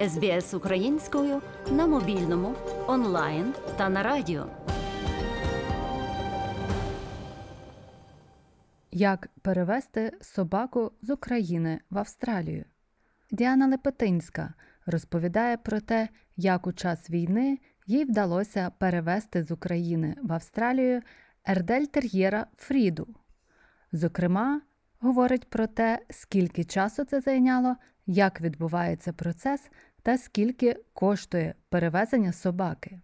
СБС українською на мобільному, онлайн та на радіо. Як перевести собаку з України в Австралію? Діана Лепетинська розповідає про те, як у час війни їй вдалося перевести з України в Австралію ердель-тер'єра Фріду. Зокрема, говорить про те, скільки часу це зайняло, як відбувається процес та скільки коштує перевезення собаки.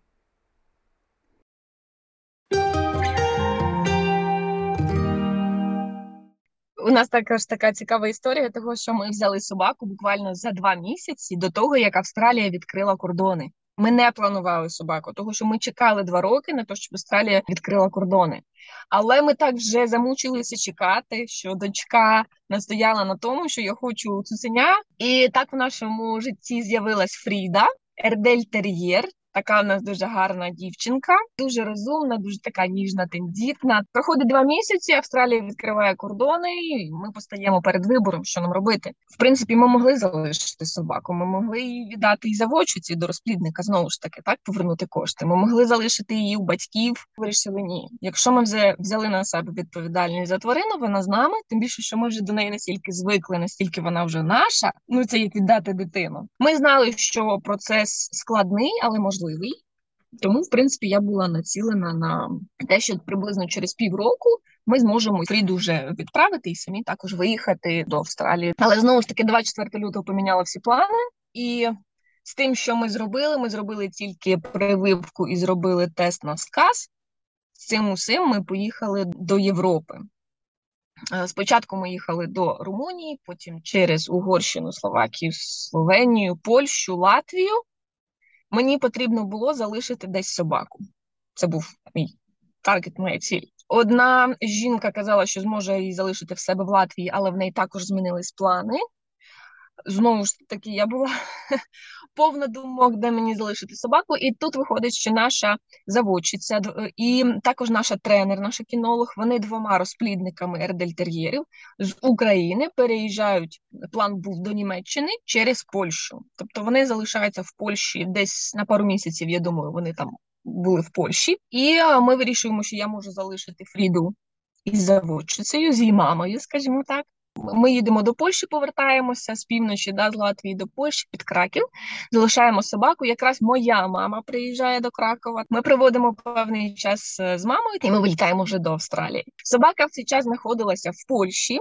У нас також така цікава історія, того що ми взяли собаку буквально за два місяці до того, як Австралія відкрила кордони. Ми не планували собаку, тому що ми чекали два роки на те, щоб Австралія відкрила кордони. Але ми так вже замучилися чекати, що дочка настояла на тому, що я хочу цуценя. І так в нашому житті з'явилась Фріда, Ердель Тер'єр. Така в нас дуже гарна дівчинка, дуже розумна, дуже така ніжна, тендітна. Проходить два місяці. Австралія відкриває кордони. і Ми постаємо перед вибором, що нам робити. В принципі, ми могли залишити собаку. Ми могли її віддати і заводчиці до розплідника. Знову ж таки, так повернути кошти. Ми могли залишити її у батьків. Вирішили ні. Якщо ми вже взяли на себе відповідальність за тварину, вона з нами. Тим більше, що ми вже до неї настільки звикли, настільки вона вже наша. Ну це як віддати дитину. Ми знали, що процес складний, але можливий. Тому, в принципі, я була націлена на те, що приблизно через півроку ми зможемо Фріду вже відправити і самі також виїхати до Австралії. Але знову ж таки, 24 лютого поміняла всі плани, і з тим, що ми зробили, ми зробили тільки прививку і зробили тест на сказ. З цим усім ми поїхали до Європи. Спочатку ми їхали до Румунії, потім через Угорщину, Словакію, Словенію, Польщу, Латвію мені потрібно було залишити десь собаку. Це був мій таргет, моя ціль. Одна жінка казала, що зможе її залишити в себе в Латвії, але в неї також змінились плани. Знову ж таки, я була повна думок, де мені залишити собаку. І тут виходить, що наша заводчиця і також наша тренер, наша кінолог, вони двома розплідниками ердельтер'єрів з України переїжджають. План був до Німеччини через Польщу. Тобто вони залишаються в Польщі десь на пару місяців. Я думаю, вони там були в Польщі, і ми вирішуємо, що я можу залишити Фріду із заводчицею, з її мамою, скажімо так. Ми їдемо до Польщі, повертаємося з півночі, да, з Латвії до Польщі під Краків. Залишаємо собаку. Якраз моя мама приїжджає до Кракова. Ми проводимо певний час з мамою, і ми вилітаємо вже до Австралії. Собака в цей час знаходилася в Польщі.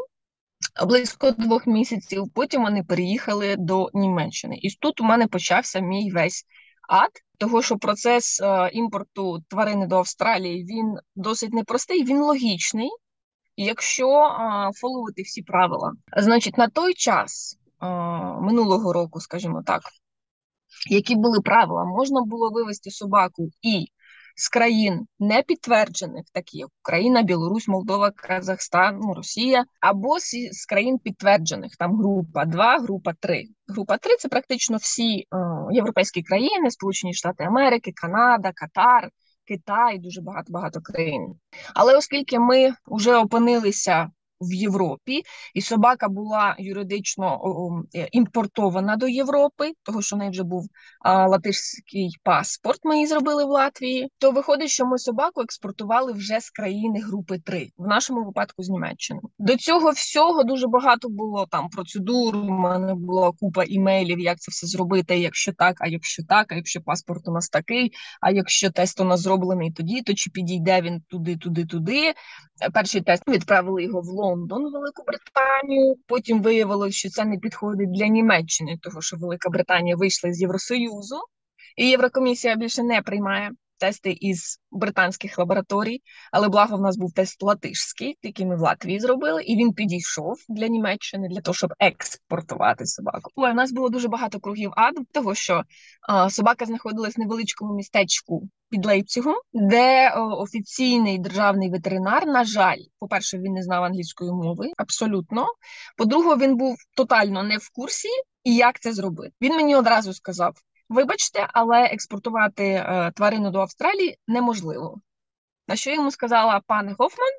Близько двох місяців. Потім вони переїхали до Німеччини, і тут у мене почався мій весь ад, того що процес е, імпорту тварини до Австралії він досить непростий, він логічний. Якщо а, фоловити всі правила, значить на той час минулого року, скажімо так, які були правила, можна було вивезти собаку і з країн не підтверджених, такі як Україна, Білорусь, Молдова, Казахстан, ну, Росія, або з, країн підтверджених, там група 2, група 3. Група 3 – це практично всі а, європейські країни, Сполучені Штати Америки, Канада, Катар. Китай, дуже багато багато країн. Але оскільки ми вже опинилися в Європі, і собака була юридично імпортована до Європи, того що в неї вже був латишський паспорт, ми її зробили в Латвії, то виходить, що ми собаку експортували вже з країни групи 3, в нашому випадку з Німеччини. До цього всього дуже багато було там процедур. У мене була купа імейлів, як це все зробити. Якщо так, а якщо так, а якщо паспорт у нас такий, а якщо тест у нас зроблений тоді, то чи підійде він туди, туди, туди. Перший тест відправили його в Лондон, Велику Британію. Потім виявилося, що це не підходить для Німеччини, тому що Велика Британія вийшла з Євросоюзу, і Єврокомісія більше не приймає тести із британських лабораторій. Але благо в нас був тест латишський, який ми в Латвії зробили, і він підійшов для Німеччини для того, щоб експортувати собаку. У нас було дуже багато кругів аду, того що а, собака знаходилась в невеличкому містечку під Лейпцигом, де о, офіційний державний ветеринар, на жаль, по-перше, він не знав англійської мови, абсолютно. По-друге, він був тотально не в курсі, і як це зробити. Він мені одразу сказав: Вибачте, але експортувати е, тварину до Австралії неможливо. На що йому сказала пане Гофман?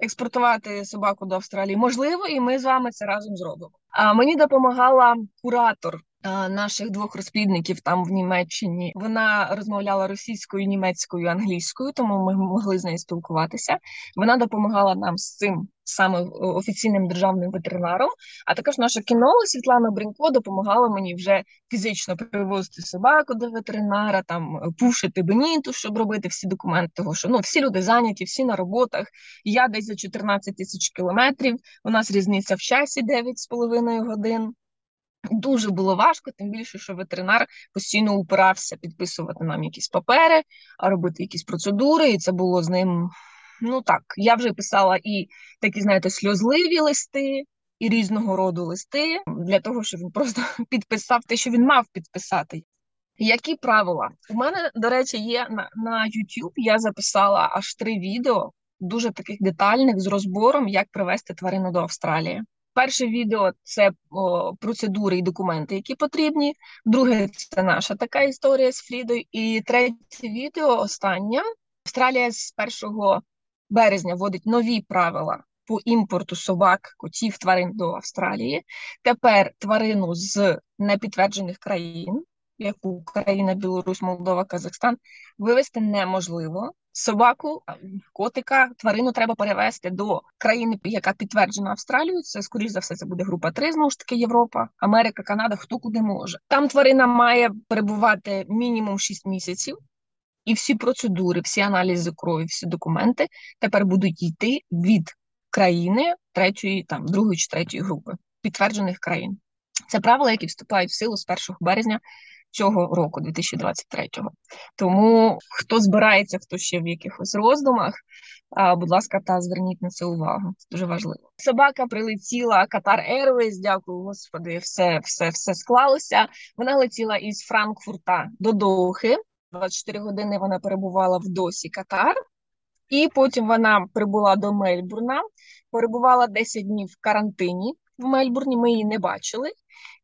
Експортувати собаку до Австралії можливо, і ми з вами це разом зробимо. А мені допомагала куратор а, наших двох розплідників там в Німеччині. Вона розмовляла російською, німецькою, англійською, тому ми могли з нею спілкуватися. Вона допомагала нам з цим саме е, офіційним державним ветеринаром. А також наша кінолог Світлана Бринько допомагала мені вже фізично привозити собаку до ветеринара, там е, пушити беніту, щоб робити всі документи. Того що ну всі люди зайняті, всі на роботах. Я десь за 14 тисяч кілометрів. У нас різниця в часі 9,5 годин. Дуже було важко, тим більше, що ветеринар постійно упирався підписувати нам якісь папери, а робити якісь процедури, і це було з ним. Ну так, я вже писала і такі, знаєте, сльозливі листи, і різного роду листи для того, щоб він просто підписав те, що він мав підписати. Які правила? У мене, до речі, є на на YouTube, Я записала аж три відео, дуже таких детальних з розбором, як привезти тварину до Австралії. Перше відео це о, процедури і документи, які потрібні. Друге це наша така історія з Фрідою. І третє відео останнє. Австралія з 1 березня вводить нові правила по імпорту собак, котів, тварин до Австралії. Тепер тварину з непідтверджених країн, як Україна, Білорусь, Молдова, Казахстан, вивезти неможливо собаку, котика, тварину треба перевезти до країни, яка підтверджена Австралією. Це скоріш за все, це буде група 3, знову ж таки, Європа, Америка, Канада, хто куди може. Там тварина має перебувати мінімум 6 місяців. І всі процедури, всі аналізи крові, всі документи тепер будуть йти від країни третьої, там другої чи третьої групи підтверджених країн. Це правила, які вступають в силу з 1 березня цього року, 2023-го. Тому хто збирається, хто ще в якихось роздумах, будь ласка, та зверніть на це увагу. Це дуже важливо. Собака прилетіла Qatar Airways, дякую, господи, все, все, все склалося. Вона летіла із Франкфурта до Дохи. 24 години вона перебувала в досі Катар. І потім вона прибула до Мельбурна, перебувала 10 днів в карантині в Мельбурні. Ми її не бачили,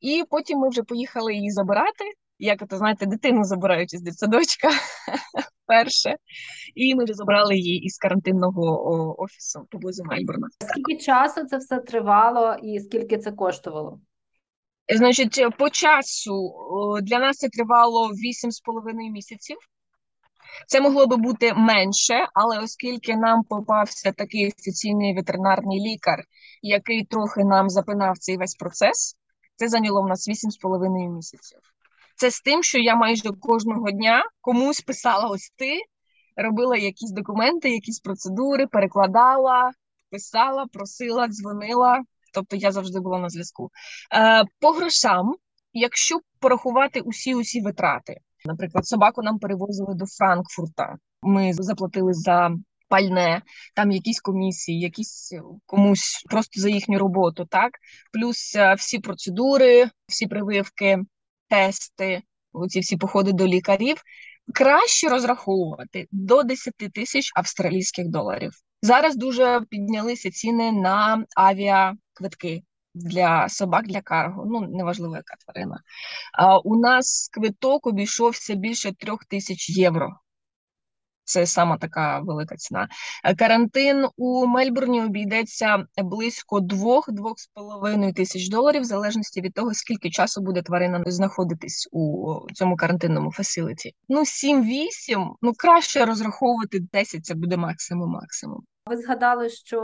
і потім ми вже поїхали її забирати як то знаєте, дитину забирають із дитсадочка перше, і ми вже забрали її із карантинного офісу поблизу Мельбурна. Скільки часу це все тривало, і скільки це коштувало? Значить, по часу для нас це тривало 8,5 місяців. Це могло би бути менше, але оскільки нам попався такий офіційний ветеринарний лікар, який трохи нам запинав цей весь процес, це зайняло в нас 8,5 місяців. Це з тим, що я майже кожного дня комусь писала листи, робила якісь документи, якісь процедури, перекладала, писала, просила, дзвонила. Тобто я завжди була на зв'язку. Е, По грошам, якщо порахувати усі усі витрати, наприклад, собаку нам перевозили до Франкфурта. Ми заплатили за пальне, там якісь комісії, якісь комусь просто за їхню роботу, так плюс е, всі процедури, всі прививки тести, ці всі походи до лікарів, краще розраховувати до 10 тисяч австралійських доларів. Зараз дуже піднялися ціни на авіаквитки для собак для карго. Ну неважливо, яка тварина. А у нас квиток обійшовся більше трьох тисяч євро. Це сама така велика ціна. Е, карантин у Мельбурні обійдеться близько 2-2,5 тисяч доларів, в залежності від того, скільки часу буде тварина знаходитись у цьому карантинному фасиліті. Ну 7-8, ну краще розраховувати 10, Це буде максимум максимум. Ви згадали, що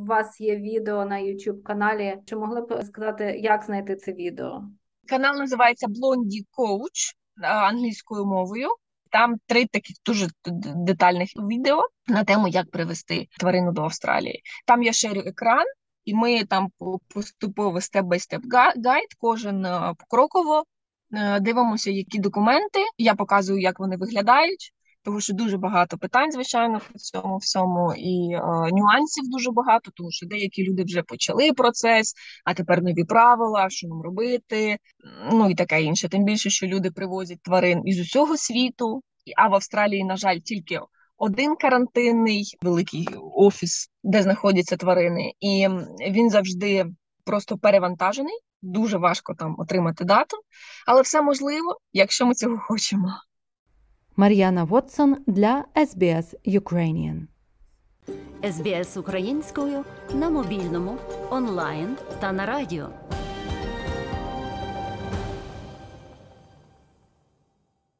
у вас є відео на youtube каналі. Чи могли б сказати, як знайти це відео? Канал називається Blondie Coach англійською мовою. Там три таких дуже детальних відео на тему, як привести тварину до Австралії. Там я шерю екран, і ми там поступово step-by-step guide, кожен е, покроково е, дивимося, які документи. Я показую, як вони виглядають тому що дуже багато питань, звичайно, в цьому всьому, і е, нюансів дуже багато, тому що деякі люди вже почали процес, а тепер нові правила, що нам робити, ну і таке інше. Тим більше, що люди привозять тварин із усього світу, а в Австралії, на жаль, тільки один карантинний великий офіс, де знаходяться тварини, і він завжди просто перевантажений. Дуже важко там отримати дату, але все можливо, якщо ми цього хочемо. Мар'яна Вотсон для SBS Ukrainian. SBS українською на мобільному, онлайн та на радіо.